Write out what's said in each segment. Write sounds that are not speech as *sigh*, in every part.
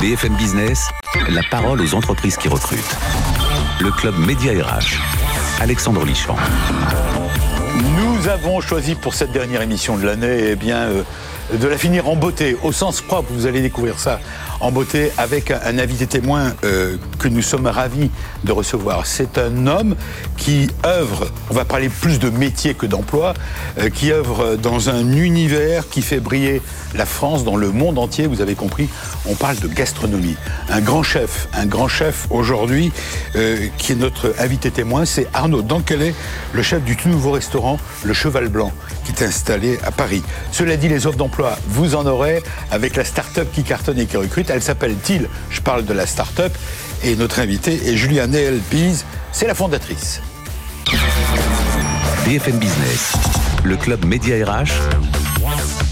BFM Business, la parole aux entreprises qui recrutent. Le club Média RH. Alexandre Lichamp. Nous avons choisi pour cette dernière émission de l'année eh bien, euh, de la finir en beauté, au sens propre. Vous allez découvrir ça en beauté avec un invité témoin euh, que nous sommes ravis de recevoir. C'est un homme qui œuvre, on va parler plus de métier que d'emploi, euh, qui œuvre dans un univers qui fait briller la France dans le monde entier. Vous avez compris, on parle de gastronomie. Un grand chef, un grand chef aujourd'hui euh, qui est notre invité témoin, c'est Arnaud Danquelet, le chef du tout nouveau restaurant Le Cheval Blanc, qui est installé à Paris. Cela dit, les offres d'emploi, vous en aurez avec la start-up qui cartonne et qui recrute. Elle s'appelle TIL. Je parle de la start-up. Et notre invité est Juliane Elpiz. C'est la fondatrice. BFM Business, le club Média RH,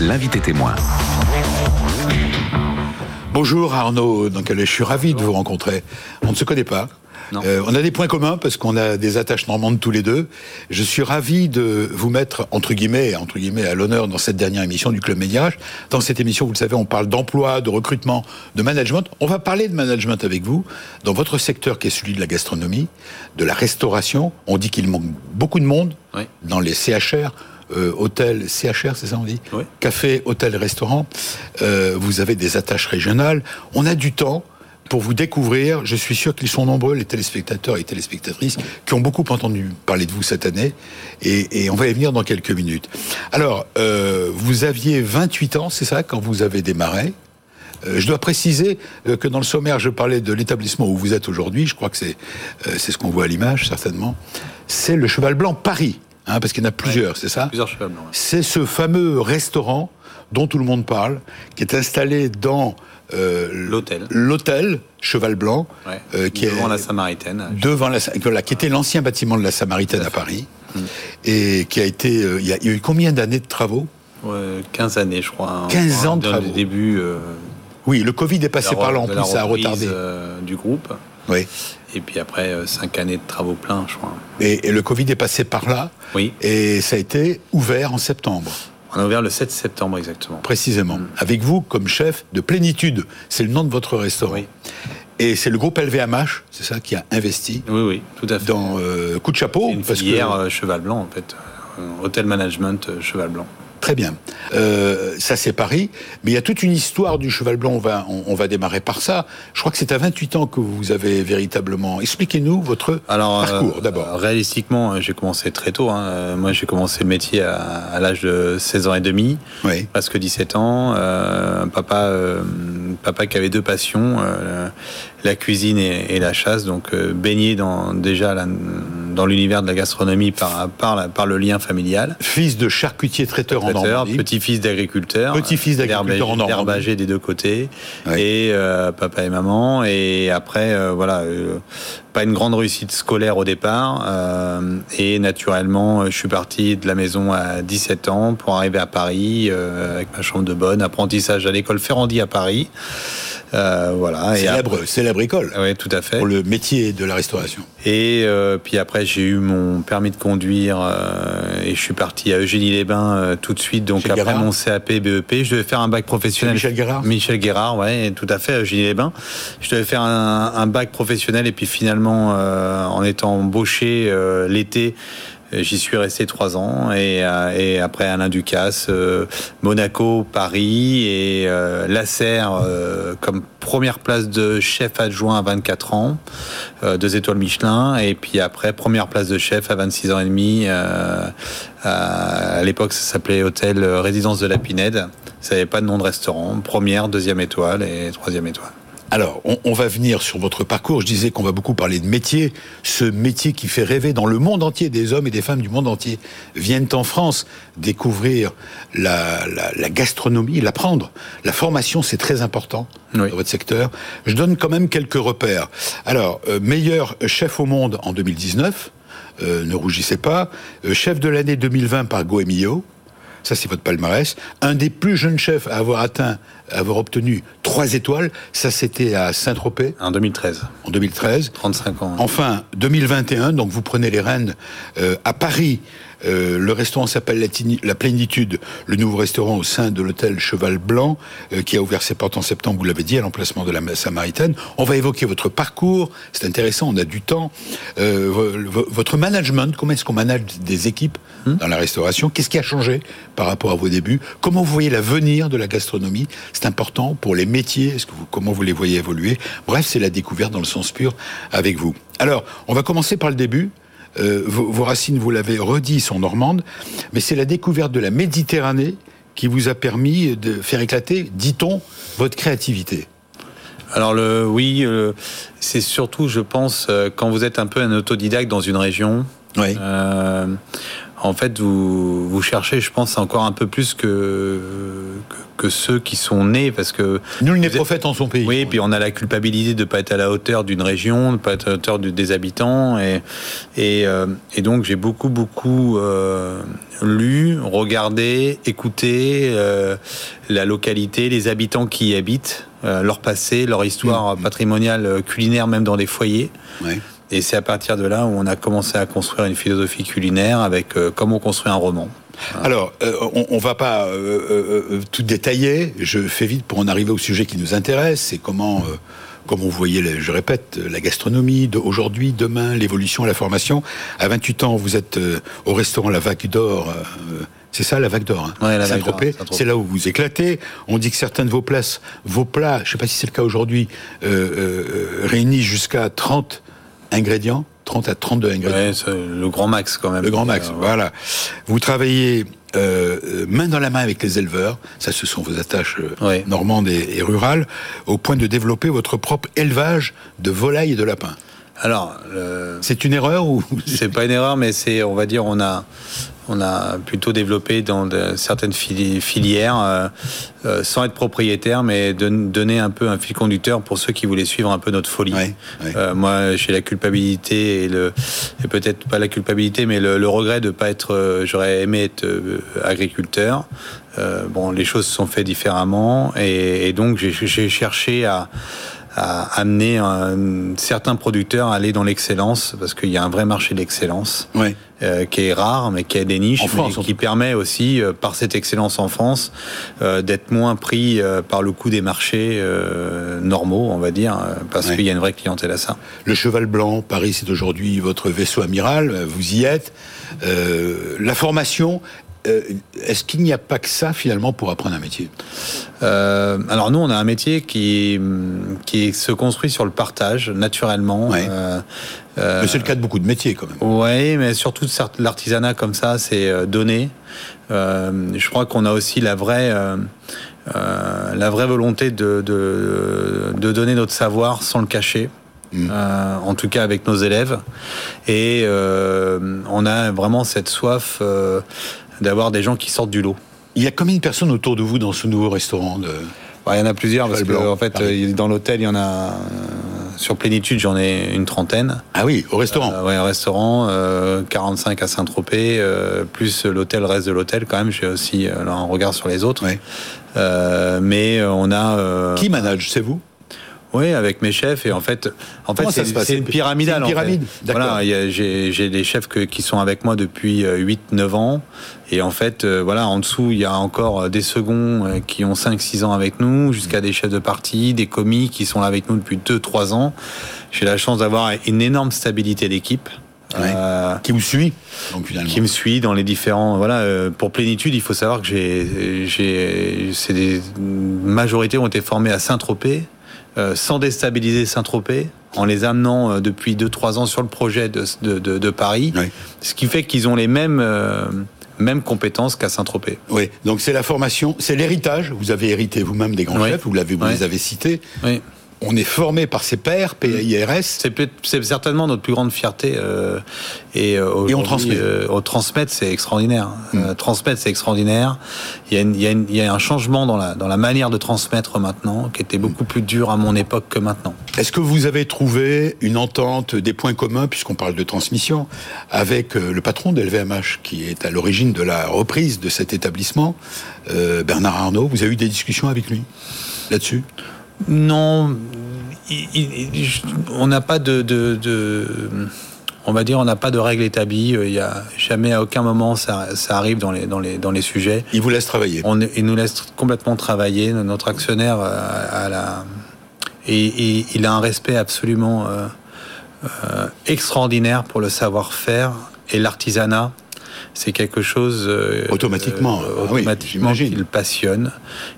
l'invité témoin. Bonjour Arnaud, donc je suis ravi de vous rencontrer. On ne se connaît pas. Euh, on a des points communs parce qu'on a des attaches normandes tous les deux. Je suis ravi de vous mettre entre guillemets, entre guillemets, à l'honneur dans cette dernière émission du Club Médiage. Dans cette émission, vous le savez, on parle d'emploi, de recrutement, de management. On va parler de management avec vous dans votre secteur qui est celui de la gastronomie, de la restauration. On dit qu'il manque beaucoup de monde dans les CHR. Euh, hôtel CHR, c'est ça on dit Café, hôtel, restaurant. Euh, vous avez des attaches régionales. On a du temps pour vous découvrir. Je suis sûr qu'ils sont nombreux, les téléspectateurs et téléspectatrices, qui ont beaucoup entendu parler de vous cette année. Et, on va y venir dans quelques minutes. Alors, euh, vous aviez 28 ans, c'est ça, quand vous avez démarré euh, je dois préciser euh, que dans le sommaire, je parlais de l'établissement où vous êtes aujourd'hui. Je crois que c'est c'est ce qu'on voit à l'image, certainement. C'est le Cheval Blanc Paris, hein, parce qu'il y en a plusieurs, c'est ça Plusieurs Cheval Blancs. C'est ce fameux restaurant dont tout le monde parle, qui est installé dans euh, l'hôtel. L'hôtel Cheval Blanc, euh, qui devant est la Samaritaine. Devant la, qui était l'ancien bâtiment de la Samaritaine à Paris, mm. et qui a été. Euh, il y, a eu combien d'années de travaux? 15 années, je crois. 15 ans de travaux. Le début. oui, le Covid est passé par là en plus, ça a retardé. du groupe. Oui. Et puis après, 5 années de travaux pleins, je crois. Et, et, le Covid est passé par là. Oui. Et ça a été ouvert en septembre. On a ouvert le 7 septembre exactement. Précisément. Mm. Avec vous comme chef de Plénitude, c'est le nom de votre restaurant. Oui. Et c'est le groupe LVMH, c'est ça, qui a investi. Oui, oui, tout à fait. Dans euh, coup de chapeau. Une filière euh, Cheval Blanc, en fait. Euh, hôtel Management Cheval Blanc. Très bien. Euh, ça, c'est Paris. Mais il y a toute une histoire du cheval blanc. On va, on, va démarrer par ça. Je crois que c'est à 28 ans que vous avez véritablement. Expliquez-nous votre parcours euh, d'abord. Réalistiquement, j'ai commencé très tôt. Hein. Moi, j'ai commencé le métier à, l'âge de 16 ans et demi. Oui. Presque 17 ans. Euh, papa, papa qui avait deux passions la cuisine et, la chasse. Donc, baigné dans, déjà dans l'univers de la gastronomie par, par, par le lien familial. Fils de charcutier traiteur Petit-fils d'agriculteur. Petit-fils d'agriculteur en Normandie. Herbagé des deux côtés. Et euh, papa et maman. Et après, euh, voilà, euh, pas une grande réussite scolaire au départ. et naturellement, je suis parti de la maison à 17 ans pour arriver à Paris avec ma chambre de bonne. Apprentissage à l'école Ferrandi à Paris. Euh, voilà. Célèbre, célèbre école. Oui, tout à fait. Pour le métier de la restauration. Et euh, puis après, j'ai eu mon permis de conduire euh, et je suis parti à Eugénie-les-Bains tout de suite. Donc après mon CAP, BEP, je devais faire un bac professionnel. Michel Guérard Michel Guérard, ouais, tout à fait, à Eugénie-les-Bains. Je devais faire un, un, bac professionnel et puis finalement, en étant embauché l'été, J'y suis resté trois ans et, euh, après Alain Ducasse, euh, Monaco, Paris et euh, Lasserre comme première place de chef adjoint à 24 ans, deux étoiles Michelin et puis après première place de chef à 26 ans et demi. à l'époque, ça s'appelait Hôtel Résidence de la Pinède. Ça n'avait pas de nom de restaurant. Première, deuxième étoile et troisième étoile. Alors, on, va venir sur votre parcours. Je disais qu'on va beaucoup parler de métier. Ce métier qui fait rêver dans le monde entier, des hommes et des femmes du monde entier viennent en France découvrir la, gastronomie, l'apprendre. La formation, c'est très important dans votre secteur. Je donne quand même quelques repères. Alors, euh, meilleur chef au monde en 2019, euh, ne rougissez pas. Euh, chef de l'année 2020 par Goemio. Ça, c'est votre palmarès. Un des plus jeunes chefs à avoir atteint avoir obtenu trois étoiles. Ça, c'était à Saint-Tropez. En 2013. En 2013. 35 ans. Enfin, 2021, donc vous prenez les rênes euh, à Paris. Euh, le restaurant s'appelle la, Plénitude, le nouveau restaurant au sein de l'hôtel Cheval Blanc, euh, qui a ouvert ses portes en septembre, vous l'avez dit, à l'emplacement de la Samaritaine. On va évoquer votre parcours, c'est intéressant, on a du temps. Euh, votre management, comment est-ce qu'on manage des équipes hmm. dans la restauration? Qu'est-ce qui a changé par rapport à vos débuts? Comment vous voyez l'avenir de la gastronomie? C'est important pour les métiers, est-ce que vous, comment vous les voyez évoluer? Bref, c'est la découverte dans le sens pur avec vous. Alors, on va commencer par le début. Euh, vos, racines, vous l'avez redit, sont normandes, mais c'est la découverte de la Méditerranée qui vous a permis de faire éclater, dit-on, votre créativité. Alors le oui, euh, c'est surtout, je pense, euh, quand vous êtes un peu un autodidacte dans une région. Oui en fait, vous, vous cherchez, je pense, encore un peu plus que, que, ceux qui sont nés, parce que... Nul n'est prophète en son pays. Oui, puis on a la culpabilité de ne pas être à la hauteur d'une région, de ne pas être à la hauteur des habitants, et, et, euh, et donc j'ai beaucoup, beaucoup euh, lu, regardé, écouté euh, la localité, les habitants qui y habitent, leur passé, leur histoire mmh. patrimoniale, culinaire, même dans des foyers. Oui. Et c'est à partir de là où on a commencé à construire une philosophie culinaire avec euh, comment on construit un roman. Alors, euh, on, ne va pas euh, tout détailler. Je fais vite pour en arriver au sujet qui nous intéresse. C'est comment, comme vous voyez, je répète, la gastronomie d'aujourd'hui, demain, l'évolution, la formation. À 28 ans, vous êtes au restaurant La Vague d'Or. c'est ça, la vague d'or. Hein, Saint-Tropez. C'est là où vous éclatez. On dit que certains de vos places, vos plats, je ne sais pas si c'est le cas aujourd'hui, réunissent jusqu'à 30 ingrédients 30 à 32 ingrédients. le grand max quand même. Le grand max, euh, voilà. Vous travaillez euh, main dans la main avec les éleveurs, ça ce sont vos attaches euh, normandes et, rurales, au point de développer votre propre élevage de volailles et de lapins. Alors, c'est une erreur ou C'est pas une erreur, mais c'est, on va dire, on a, on a plutôt développé dans certaines filières, euh, euh, sans être propriétaire, mais de, donner un peu un fil conducteur pour ceux qui voulaient suivre un peu notre folie. Euh, moi, j'ai la culpabilité et, le, et peut-être pas la culpabilité, mais le, regret de pas être. J'aurais aimé être agriculteur. bon, les choses se sont faites différemment, et, et donc j'ai cherché à à amener un, certains producteurs à aller dans l'excellence, parce qu'il y a un vrai marché d'excellence. Euh, qui est rare, mais qui a des niches, qui permet aussi, euh, par cette excellence en France, euh, d'être moins pris par le coût des marchés normaux, on va dire, parce qu'il y a une vraie clientèle à ça. Le cheval blanc, Paris, c'est aujourd'hui votre vaisseau amiral, vous y êtes. la formation, euh, est-ce qu'il n'y a pas que ça finalement pour apprendre un métier? Euh, Alors nous, on a un métier qui, qui se construit sur le partage naturellement. Euh, mais c'est le cas de beaucoup de métiers quand même. Oui, mais surtout l'artisanat comme ça, c'est donné. je crois qu'on a aussi la vraie... la vraie volonté de, de, donner notre savoir sans le cacher. Mm. en tout cas avec nos élèves. Et on a vraiment cette soif d'avoir des gens qui sortent du lot. Il y a combien de personnes autour de vous dans ce nouveau restaurant de... Bah, il y en a plusieurs, parce que en fait, euh, dans l'hôtel, il y en a. Euh, sur Plénitude, j'en ai une trentaine. Ah oui, au restaurant euh, Oui, au restaurant, 45 à Saint-Tropez, plus l'hôtel, reste de l'hôtel, quand même, j'ai aussi un regard sur les autres. Oui. mais on a. Qui manage? C'est vous? Oui, avec mes chefs et en fait, en fait, c'est une pyramidale. Une pyramide. Voilà, j'ai des chefs qui sont avec moi depuis 8-9 euh, ans et en fait, euh, voilà, en dessous, il y a encore euh, des seconds qui ont 5-6 ans avec nous, jusqu'à des chefs de partie, des commis qui sont là avec nous depuis 2-3 ans. J'ai la chance d'avoir une énorme stabilité d'équipe. qui vous suit donc, qui me suit dans les différents voilà pour plénitude il faut savoir que j'ai j'ai c'est des majorités ont été formées à Saint-Tropez euh, sans déstabiliser Saint-Tropez, en les amenant euh, depuis 2-3 ans sur le projet de, de, Paris, ce qui fait qu'ils ont les mêmes, euh, mêmes compétences qu'à Saint-Tropez. Oui, donc c'est la formation, c'est l'héritage, vous avez hérité vous-même des grands chefs, vous, l'avez, vous les avez cités. Oui. On est formé par ses pairs, PIRS. C'est certainement notre plus grande fierté. Euh, et, et, on transmet. Euh, transmettre, c'est extraordinaire. Mm. transmettre, c'est extraordinaire. Il y, a il, y a il y, a un changement dans la, dans la manière de transmettre maintenant, qui était beaucoup plus dur à mon époque que maintenant. Est-ce que vous avez trouvé une entente, des points communs, puisqu'on parle de transmission, avec le patron de LVMH, qui est à l'origine de la reprise de cet établissement, Bernard Arnault? Vous avez eu des discussions avec lui là-dessus? Non, on n'a pas de, on va dire, on n'a pas de règles établies. Il y a jamais à aucun moment ça, arrive dans les, dans les, dans les sujets. Il vous laisse travailler. On, il nous laisse complètement travailler. Notre actionnaire euh, a la, et, il a un respect absolument euh, euh, extraordinaire pour le savoir-faire et l'artisanat c'est quelque chose euh, automatiquement, euh, ah automatiquement qui le passionne.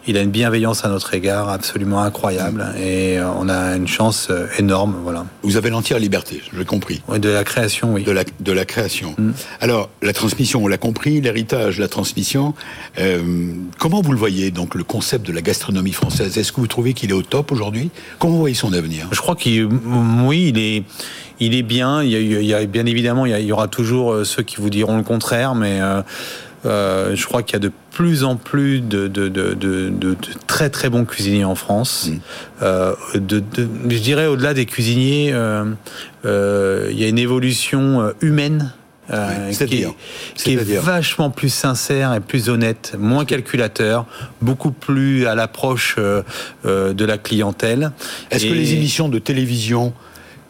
Il a une bienveillance à notre égard absolument incroyable et euh, on a une chance énorme. Voilà. Vous avez l'entière liberté, j'ai compris. Oui, de la création, oui. De la, de la création. Mm. Alors, la transmission, on l'a compris, l'héritage, la transmission. comment vous le voyez, donc, le concept de la gastronomie française? Est-ce que vous trouvez qu'il est au top aujourd'hui? Comment vous voyez son avenir? Je crois qu'il, oui, il est il est bien. Il y a, bien évidemment, il y, aura toujours euh, ceux qui vous diront le contraire, mais euh, euh, je crois qu'il y a de plus en plus de, de, très très bons cuisiniers en France. Mm. je dirais au-delà des cuisiniers, il y a une évolution humaine. qui, est, vachement plus sincère et plus honnête, moins calculateur, beaucoup plus à l'approche de la clientèle. Est-ce que les émissions de télévision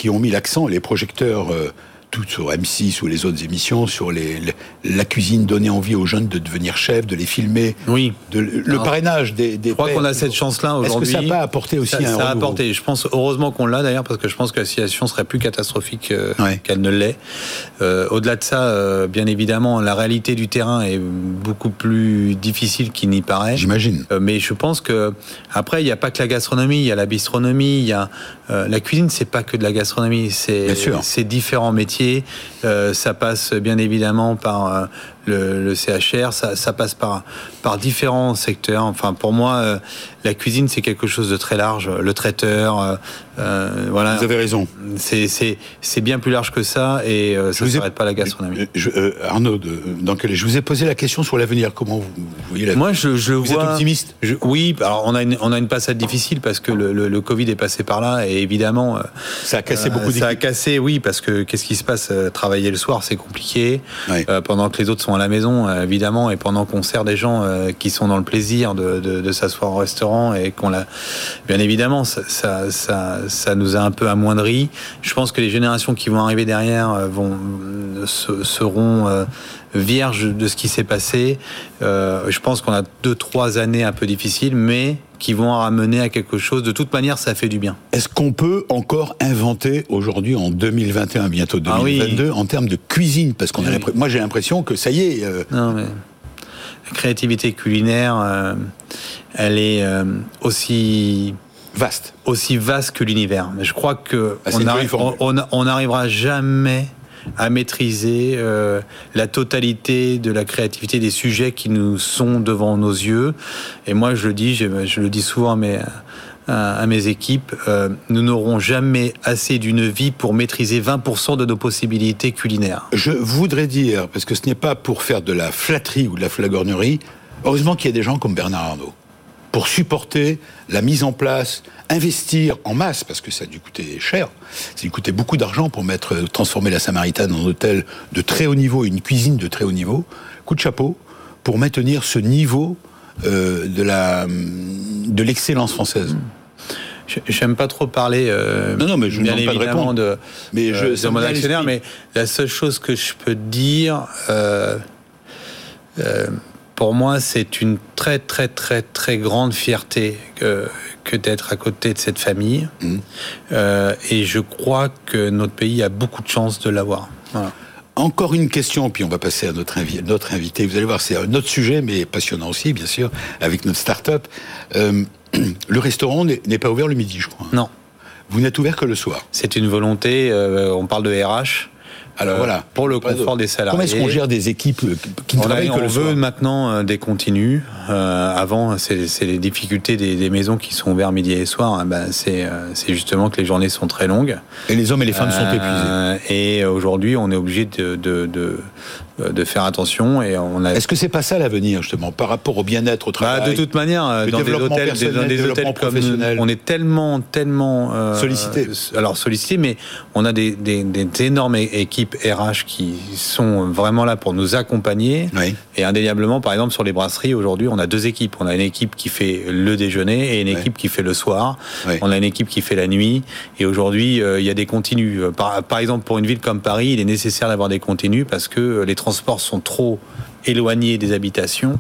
qui ont mis l'accent, les projecteurs toutes sur M6 ou les autres émissions, sur les, la cuisine, donner envie aux jeunes de devenir chefs, de les filmer. Oui. De, le parrainage des, des Je crois qu'on a cette chance-là aujourd'hui. Est-ce que ça n'a pas apporté aussi un Ça a apporté. Je pense heureusement qu'on l'a d'ailleurs parce que je pense que la situation serait plus catastrophique euh, qu'elle ne l'est. Euh, Au-delà de ça, euh, bien évidemment, la réalité du terrain est beaucoup plus difficile qu'il n'y paraît. J'imagine. Mais je pense que après, il n'y a pas que la gastronomie, il y a la bistronomie, il y a la cuisine, c'est pas que de la gastronomie, c'est différents métiers euh, ça passe bien évidemment par euh, le, CHR, ça, passe par, par différents secteurs. Enfin, pour moi, euh, la cuisine, c'est quelque chose de très large. Le traiteur, voilà. Vous avez raison. C'est bien plus large que ça et ça ne s'arrête pas la gastronomie. Arnaud, donc, je vous ai posé la question sur l'avenir. Comment vous, voyez l'avenir Moi, je, je vous vois. Êtes optimiste Oui, alors on a, une, on a une passade difficile parce que le, le, Covid est passé par là et évidemment. Ça a cassé beaucoup Ça a cassé, oui, parce que qu'est-ce qui se passe Travailler le soir, c'est compliqué. pendant que les autres sont à la maison, euh, évidemment, et pendant qu'on sert des gens euh, qui sont dans le plaisir de, s'asseoir au restaurant et qu'on l'a, bien évidemment, ça, ça, nous a un peu amoindri. Je pense que les générations qui vont arriver derrière euh, vont seront vierges de ce qui s'est passé. je pense qu'on a deux trois années un peu difficiles, mais qui vont ramener à quelque chose. De toute manière, ça fait du bien. Est-ce qu'on peut encore inventer aujourd'hui, en 2021, bientôt 2022, ah en termes de cuisine? Parce qu'on a moi, j'ai l'impression que ça y est. Euh, non, mais la créativité culinaire, euh, elle est euh, aussi vaste, aussi vaste que l'univers. Je crois que ah, on n'arrivera jamais à maîtriser euh, la totalité de la créativité des sujets qui nous sont devant nos yeux. Et moi, je le dis, je, le dis souvent à mes, équipes, euh, nous n'aurons jamais assez d'une vie pour maîtriser 20% de nos possibilités culinaires. Je voudrais dire, parce que ce n'est pas pour faire de la flatterie ou de la flagornerie, heureusement qu'il y a des gens comme Bernard Arnault pour supporter la mise en place, investir en masse, parce que ça a dû coûter cher, ça a dû coûter beaucoup d'argent pour mettre, transformer la Samaritaine en hôtel de très haut niveau, une cuisine de très haut niveau. Coup de chapeau pour maintenir ce niveau euh, de la de l'excellence française. J'aime pas trop parler. Euh, non, non, mais je bien évidemment de, mais je, euh, de mon actionnaire, mais la seule chose que je peux dire. Pour moi, c'est une très, très, très, très grande fierté que, que d'être à côté de cette famille. Mmh. Euh, et je crois que notre pays a beaucoup de chance de l'avoir. Encore une question, puis on va passer à notre, notre invité. Vous allez voir, c'est un autre sujet, mais passionnant aussi, bien sûr, avec notre start-up. Euh, *clears throat* le restaurant n'est pas ouvert le midi, je crois. Non. Vous n'êtes ouvert que le soir. C'est une volonté. Euh, on parle de RH. Alors voilà, pour le confort des salariés. Comment est-ce qu'on gère des équipes qui ne travaillent que le veut maintenant des continus. avant, c'est les difficultés des, maisons qui sont ouvertes midi et soir. Hein. Ben, c'est justement que les journées sont très longues. Et les hommes et les femmes sont épuisés. Et aujourd'hui, on est obligé de, de, de, de faire attention. Et on a... Est-ce que c'est pas ça l'avenir justement par rapport au bien-être au bah, travail De toute manière, dans des hôtels, dans des hôtels comme on est tellement, tellement euh, sollicité. Alors sollicité, mais on a des, des, des, énormes équipes RH qui sont vraiment là pour nous accompagner. Et indéniablement, par exemple, sur les brasseries aujourd'hui, on a deux équipes. On a une équipe qui fait le déjeuner et une équipe qui fait le soir. On a une équipe qui fait la nuit. Et aujourd'hui, euh, il y a des continus. Par, par exemple, pour une ville comme Paris, il est nécessaire d'avoir des continus parce que les transports sont trop éloignés des habitations,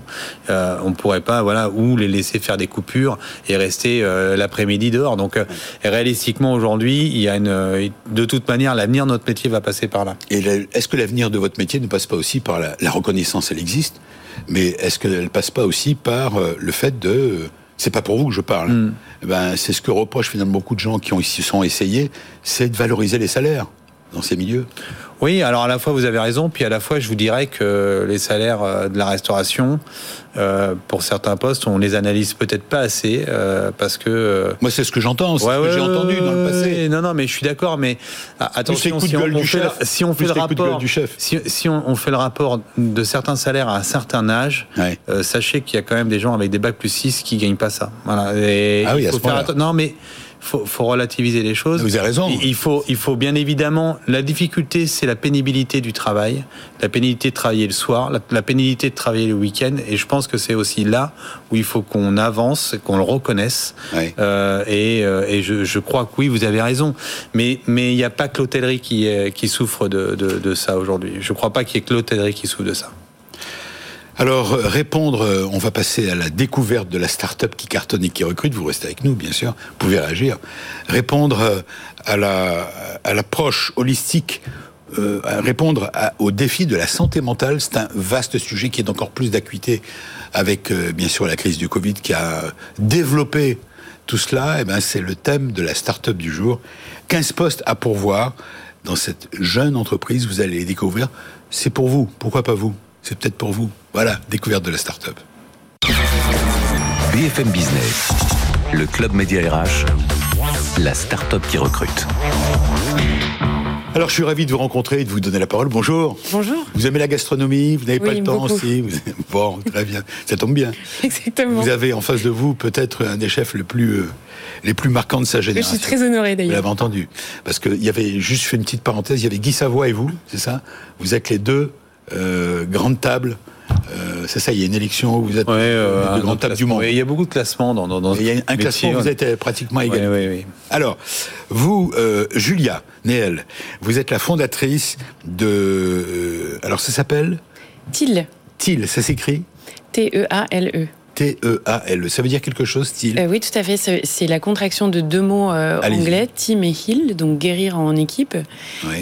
euh, on ne pourrait pas, voilà, ou les laisser faire des coupures et rester euh, l'après-midi dehors. Donc, euh, réalistiquement, aujourd'hui, il y a une, de toute manière, l'avenir de notre métier va passer par là. Et est-ce que l'avenir de votre métier ne passe pas aussi par la, reconnaissance Elle existe, mais est-ce qu'elle ne passe pas aussi par le fait de c'est pas pour vous que je parle. Hmm. Eh ben, c'est ce que reprochent finalement beaucoup de gens qui ont ici sont essayés, c'est de valoriser les salaires dans ces milieux. Oui, alors à la fois vous avez raison, puis à la fois je vous dirais que les salaires euh, de la restauration, euh, pour certains postes, on les analyse peut-être pas assez euh, parce que. Moi, c'est ce que j'entends, c'est ce que j'ai entendu dans le passé. Non, non, mais je suis d'accord, mais attention, si on, fait, si on fait le rapport, si, on, fait le rapport de certains salaires à un certain âge, sachez qu'il y a quand même des gens avec des bacs plus 6 qui gagnent pas ça. Voilà. Et ah oui, à ce faire Non, mais faut, faut relativiser les choses. Vous avez raison. Il faut, il faut bien évidemment. La difficulté, c'est la pénibilité du travail, la pénibilité de travailler le soir, la, pénibilité de travailler le week-end. Et je pense que c'est aussi là où il faut qu'on avance, qu'on le reconnaisse. Euh, et, euh, et je, je, crois que oui, vous avez raison. Mais mais il n'y a pas que l'hôtellerie qui, qui souffre de, de, de ça aujourd'hui. Je ne crois pas qu'il y ait que l'hôtellerie qui souffre de ça. Alors, euh, répondre, euh, on va passer à la découverte de la start-up qui cartonne et qui recrute. Vous restez avec nous, bien sûr. Vous pouvez réagir. Répondre euh, à la, à l'approche holistique répondre au défi de la santé mentale, c'est un vaste sujet qui est encore plus d'acuité avec, bien sûr, la crise du Covid qui a développé tout cela. Et eh ben, c'est le thème de la start-up du jour. 15 postes à pourvoir dans cette jeune entreprise. Vous allez les découvrir. C'est pour vous. Pourquoi pas vous? C'est peut-être pour vous. Voilà, découverte de la start-up. BFM Business, le club média RH, la start-up qui recrute. Alors, je suis ravi de vous rencontrer et de vous donner la parole. Bonjour. Bonjour. Vous aimez la gastronomie Vous n'avez pas le temps aussi Bon, très bien. Ça tombe bien. *laughs* Exactement. Vous avez en face de vous peut-être un des chefs le plus, euh, les plus marquants de sa génération. Je suis très honoré d'ailleurs. Vous l'avez entendu. Parce qu'il y avait, juste fait une petite parenthèse, il y avait Guy Savoie et vous, c'est ça? Vous êtes les deux euh, grande table. Euh, c'est ça, il y a une élection où vous êtes euh, de grande table du monde. il y a beaucoup de classements dans, dans, Il y a un classement, vous êtes pratiquement égal. Alors, vous, Julia Néel, vous êtes la fondatrice de. alors, ça s'appelle? TIL. TIL, ça s'écrit? T-E-A-L-E. T-E-A-L. Ça veut dire quelque chose, style euh, Oui, tout à fait. C'est la contraction de deux mots euh, anglais, team et heal, donc guérir en équipe.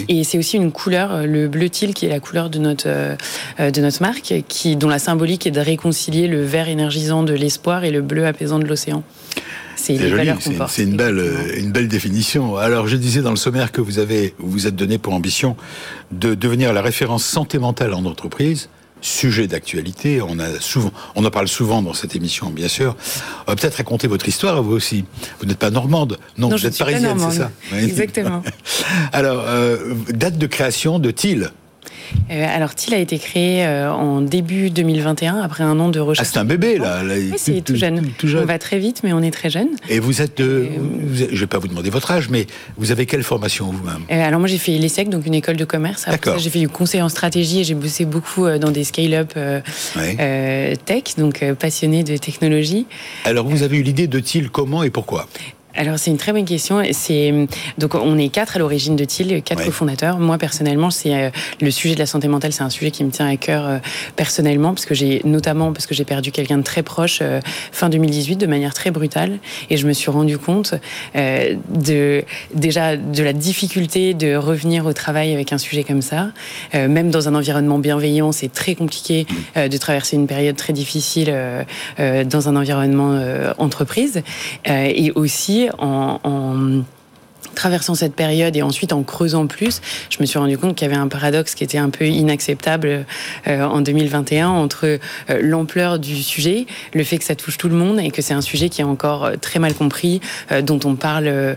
Et c'est aussi une couleur, euh, le bleu teal, qui est la couleur de notre, de notre marque, qui, dont la symbolique est de réconcilier le vert énergisant de l'espoir et le bleu apaisant de l'océan. C'est une belle, une belle définition. Alors, je disais dans le sommaire que vous avez, vous êtes donné pour ambition de devenir la référence santé mentale en entreprise sujet d'actualité. On a souvent, on en parle souvent dans cette émission, bien sûr. On va peut-être raconter votre histoire, vous aussi. Vous n'êtes pas normande, non, vous êtes parisienne, c'est ça Exactement. *laughs* Alors, euh, date de création de TIL euh, alors, TIL a été créé euh, en début 2021, après un an de recherche. Ah, c'est un bébé, là, Oui, c'est tout, jeune. On va très vite, mais on est très jeune. Et vous êtes, je ne vais pas vous demander votre âge, mais vous avez quelle formation vous-même? Euh, Alors, moi, j'ai fait l'ESSEC, donc une école de commerce. Après j'ai fait du conseil en stratégie et j'ai bossé beaucoup dans des scale-up tech, donc passionné de technologie. Alors, vous avez eu l'idée de TIL comment et pourquoi? Alors c'est une très bonne question. C'est donc on est quatre à l'origine de TIL, quatre cofondateurs. Moi personnellement, c'est euh, le sujet de la santé mentale, c'est un sujet qui me tient à cœur euh, personnellement parce que j'ai notamment parce que j'ai perdu quelqu'un de très proche euh, fin 2018 de manière très brutale et je me suis rendu compte de déjà de la difficulté de revenir au travail avec un sujet comme ça. même dans un environnement bienveillant, c'est très compliqué de traverser une période très difficile dans un environnement entreprise et aussi en, traversant cette période et ensuite en creusant plus, je me suis rendu compte qu'il y avait un paradoxe qui était un peu inacceptable euh, en 2021 entre euh, l'ampleur du sujet, le fait que ça touche tout le monde et que c'est un sujet qui est encore euh, très mal compris, dont on parle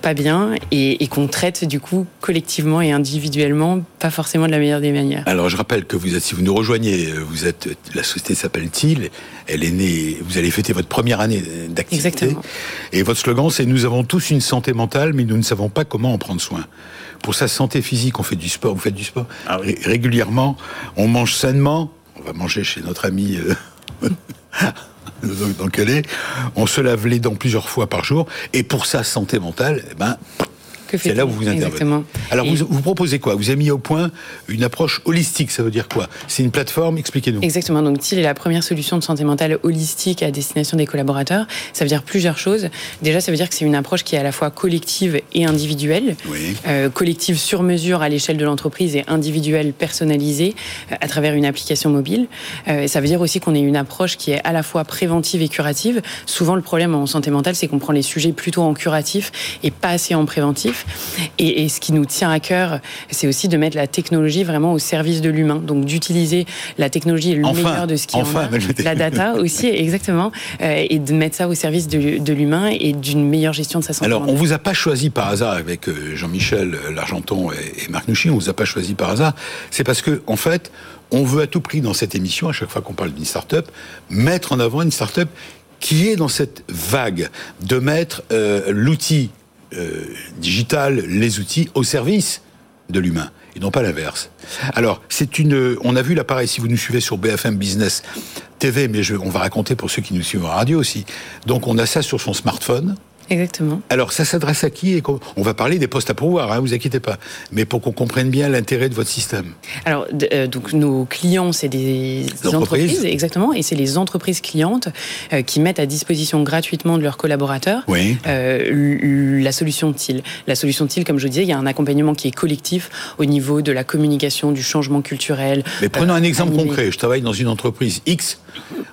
pas bien et, qu'on traite du coup collectivement et individuellement pas forcément de la meilleure des manières. Alors je rappelle que vous êtes, si vous nous rejoignez, vous êtes, la société s'appelle TIL, elle est née, vous allez fêter votre première année d'activité. Exactement. Et votre slogan c'est nous avons tous une santé mentale mais nous ne savons pas comment en prendre soin. Pour sa santé physique, on fait du sport, vous faites du sport ah régulièrement, on mange sainement, on va manger chez notre ami euh, *laughs* dans on se lave les dents plusieurs fois par jour, et pour sa santé mentale, eh ben, c'est là où vous intervenez. Alors, vous, vous, proposez quoi Vous avez mis au point une approche holistique, ça veut dire quoi C'est une plateforme, expliquez-nous. Exactement, donc TIL est la première solution de santé mentale holistique à destination des collaborateurs. Ça veut dire plusieurs choses. Déjà, ça veut dire que c'est une approche qui est à la fois collective et individuelle. Euh, collective sur mesure à l'échelle de l'entreprise et individuelle personnalisée euh, à travers une application mobile. Euh, ça veut dire aussi qu'on ait une approche qui est à la fois préventive et curative. Souvent, le problème en santé mentale, c'est qu'on prend les sujets plutôt en curatif et pas assez en préventif. Et, ce qui nous tient à cœur, c'est aussi de mettre la technologie vraiment au service de l'humain. Donc d'utiliser la technologie et le meilleur de ce qui enfin, a, la data *laughs* aussi, exactement, euh, et de mettre ça au service de, l'humain et d'une meilleure gestion de sa santé. Alors, on vous a pas choisi par hasard avec euh, Jean-Michel Largenton et, Marc Nouchy, on vous a pas choisi par hasard. C'est parce que, en fait, on veut à tout prix dans cette émission, à chaque fois qu'on parle d'une start-up, mettre en avant une start-up qui est dans cette vague de mettre euh, l'outil euh, digital, les outils au service de l'humain et non pas l'inverse. Alors, c'est une. On a vu l'appareil. Si vous nous suivez sur BFM Business TV, mais on va raconter pour ceux qui nous suivent en radio aussi. Donc, on a ça sur son smartphone. Exactement. Alors, ça s'adresse à qui et On va parler des postes à pouvoir, hein, vous inquiétez pas. Mais pour qu'on comprenne bien l'intérêt de votre système. Alors, euh, donc nos clients, c'est des, entreprises. exactement, et c'est les entreprises clientes euh, qui mettent à disposition gratuitement de leurs collaborateurs euh, la solution TIL. La solution TIL, comme je disais, il y a un accompagnement qui est collectif au niveau de la communication, du changement culturel. Mais prenons un exemple concret. Je travaille dans une entreprise X.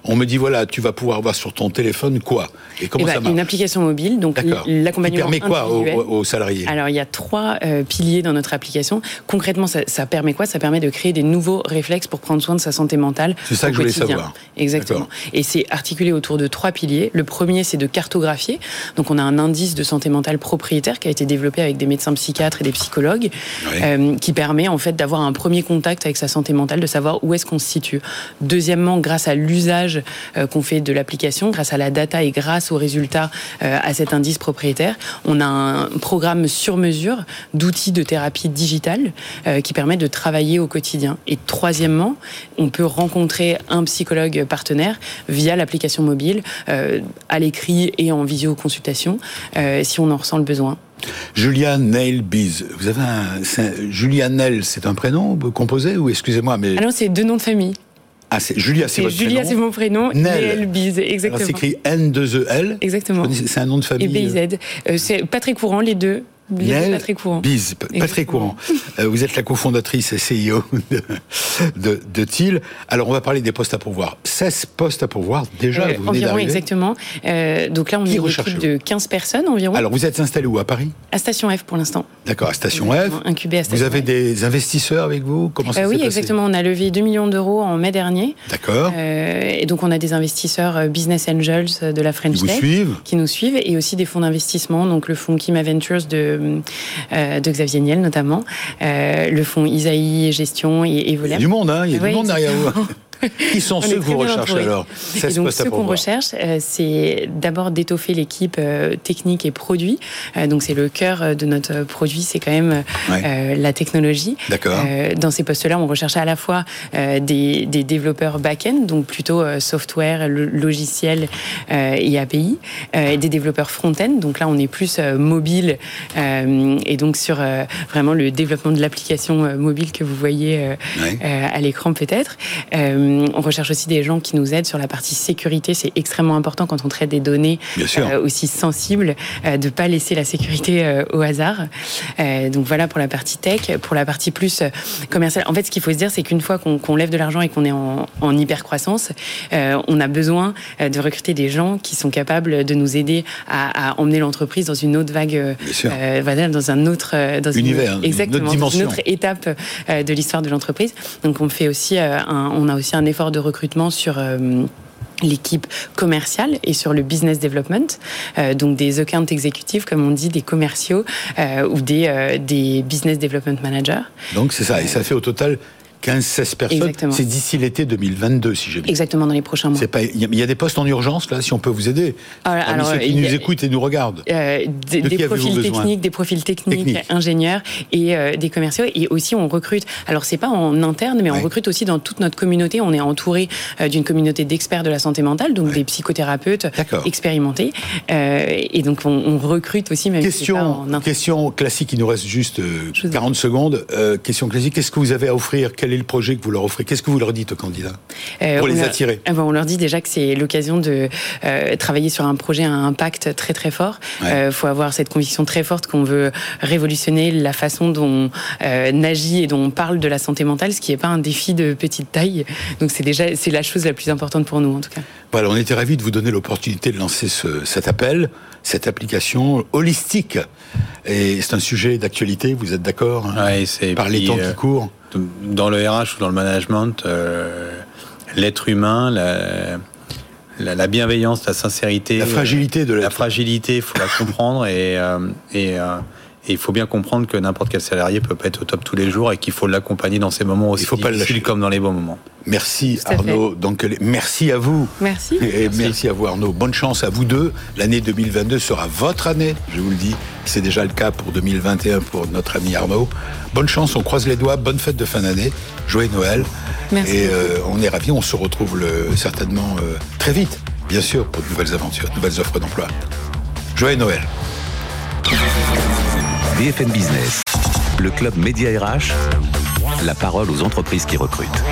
On me dit voilà, tu vas pouvoir voir sur ton téléphone quoi Et comment eh ben, ça marche Une application mobile donc l'accompagnement permet quoi aux, salariés? Alors il y a trois euh, piliers dans notre application. Concrètement, ça, permet quoi? Ça permet de créer des nouveaux réflexes pour prendre soin de sa santé mentale. C'est ça que je voulais savoir. Exactement. Et c'est articulé autour de trois piliers. Le premier, c'est de cartographier. Donc on a un indice de santé mentale propriétaire qui a été développé avec des médecins psychiatres et des psychologues, euh, qui permet en fait d'avoir un premier contact avec sa santé mentale, de savoir où est-ce qu'on se situe. Deuxièmement, grâce à l'usage euh, qu'on fait de l'application, grâce à la data et grâce aux résultats à cette indice propriétaire. On a un programme sur mesure d'outils de thérapie digitale euh, qui permet de travailler au quotidien. Et troisièmement, on peut rencontrer un psychologue partenaire via l'application mobile, euh, à l'écrit et en visioconsultation, euh, si on en ressent le besoin. Julia Nail Biz. Vous avez un, Julia Nail, c'est un prénom composé ou excusez-moi mais. Ah non, c'est deux noms de famille. Ah, c'est Julia, c'est votre Julia, c'est mon prénom. Nel Biz, exactement. C'est écrit N2EL. Exactement. C'est un nom de famille. Et BZ. Euh, c'est pas très courant, les deux. Bien, pas très courant. Biz, pas, très courant. Vous êtes la cofondatrice et CEO de, de, de TIL. Alors, on va parler des postes à pourvoir. 16 postes à pourvoir, déjà, euh, vous venez Environ, exactement. Euh, donc là, on est une équipe de 15 personnes environ. Alors, vous êtes installé où? À Paris? À Station F pour l'instant. D'accord, à Station F. Incubé à Station Vous avez des investisseurs avec vous? Comment ça euh, Oui, exactement. On a levé 2 millions d'euros en mai dernier. D'accord. Euh, et donc, on a des investisseurs Business Angels de la French qui Tech. Suivent. Qui nous suivent. Et aussi des fonds d'investissement. Donc, le fonds Kima Ventures de euh, de Xavier Niel notamment, euh, le fonds Isaïe Gestion et, et Il y a du monde, hein il y a du monde derrière vous. *laughs* Qui sont ceux que vous recherchez alors? Donc, Ce qu'on recherche, euh, c'est d'abord d'étoffer l'équipe euh, technique et produit. Euh, donc c'est le cœur de notre produit, c'est quand même la technologie. D'accord. dans ces postes-là, on recherche à la fois des, des, développeurs back-end, donc plutôt software, logiciel et API, et des développeurs front-end. Donc là, on est plus mobile et donc sur vraiment le développement de l'application mobile que vous voyez à l'écran peut-être on recherche aussi des gens qui nous aident sur la partie sécurité. C'est extrêmement important quand on traite des données aussi sensibles, de pas laisser la sécurité au hasard. donc voilà pour la partie tech. Pour la partie plus commerciale, en fait, ce qu'il faut se dire, c'est qu'une fois qu'on lève de l'argent et qu'on est en, en hyper croissance, on a besoin de recruter des gens qui sont capables de nous aider à, emmener l'entreprise dans une autre vague, euh, dans un autre euh, dans Univers, une, exactement, une autre, une autre étape euh, de l'histoire de l'entreprise. Donc on fait aussi, un, on a aussi un effort de recrutement sur l'équipe commerciale et sur le business development, donc des account exécutifs, comme on dit, des commerciaux ou des, des business development managers. Donc c'est ça, et ça fait au total 15-16 personnes. C'est d'ici l'été 2022, si j'ai bien. Exactement, dans les prochains mois. Il y, a des postes en urgence, là, si on peut vous aider. Alors, alors ceux qui nous écoutent et nous regardent. Euh, des, profils techniques, des profils techniques, ingénieurs et euh, des commerciaux. Et aussi, on recrute. Alors, c'est pas en interne, mais on recrute aussi dans toute notre communauté. On est entouré euh, d'une communauté d'experts de la santé mentale, donc des psychothérapeutes expérimentés. et donc, on, recrute aussi, même question, si pas en interne. Question classique, il nous reste juste 40 secondes. question classique, qu'est-ce que vous avez à offrir? Quel est le projet que vous leur offrez? Qu'est-ce que vous leur dites aux candidats? Euh, pour les attirer ah On leur dit déjà que c'est l'occasion de euh, travailler sur un projet à impact très très fort. Il euh, faut avoir cette conviction très forte qu'on veut révolutionner la façon dont on agit et dont on parle de la santé mentale, ce qui n'est pas un défi de petite taille. Donc c'est déjà c'est la chose la plus importante pour nous en tout cas. Voilà, on était ravis de vous donner l'opportunité de lancer cet appel, cette application holistique. Et c'est un sujet d'actualité, vous êtes d'accord hein, c'est Par les temps qui courent dans le RH ou dans le management, euh, l'être humain, la, bienveillance, la sincérité, la fragilité de la fragilité, il faut la comprendre et, euh, euh, et, il faut bien comprendre que n'importe quel salarié peut pas être au top tous les jours et qu'il faut l'accompagner dans ces moments aussi il faut pas difficiles comme dans les bons moments. Merci Arnaud. Donc merci à vous. Merci. Et merci. à vous Arnaud. Bonne chance à vous deux. L'année 2022 sera votre année, je vous le dis. C'est déjà le cas pour 2021 pour notre ami Arnaud. Bonne chance, on croise les doigts. Bonne fête de fin d'année. Joyeux Noël. Merci. Et euh, on est ravis. On se retrouve certainement euh, très vite, bien sûr, pour de nouvelles aventures, de nouvelles offres d'emploi. Joyeux Noël. BFM Business, le club Média RH, la parole aux entreprises qui recrutent.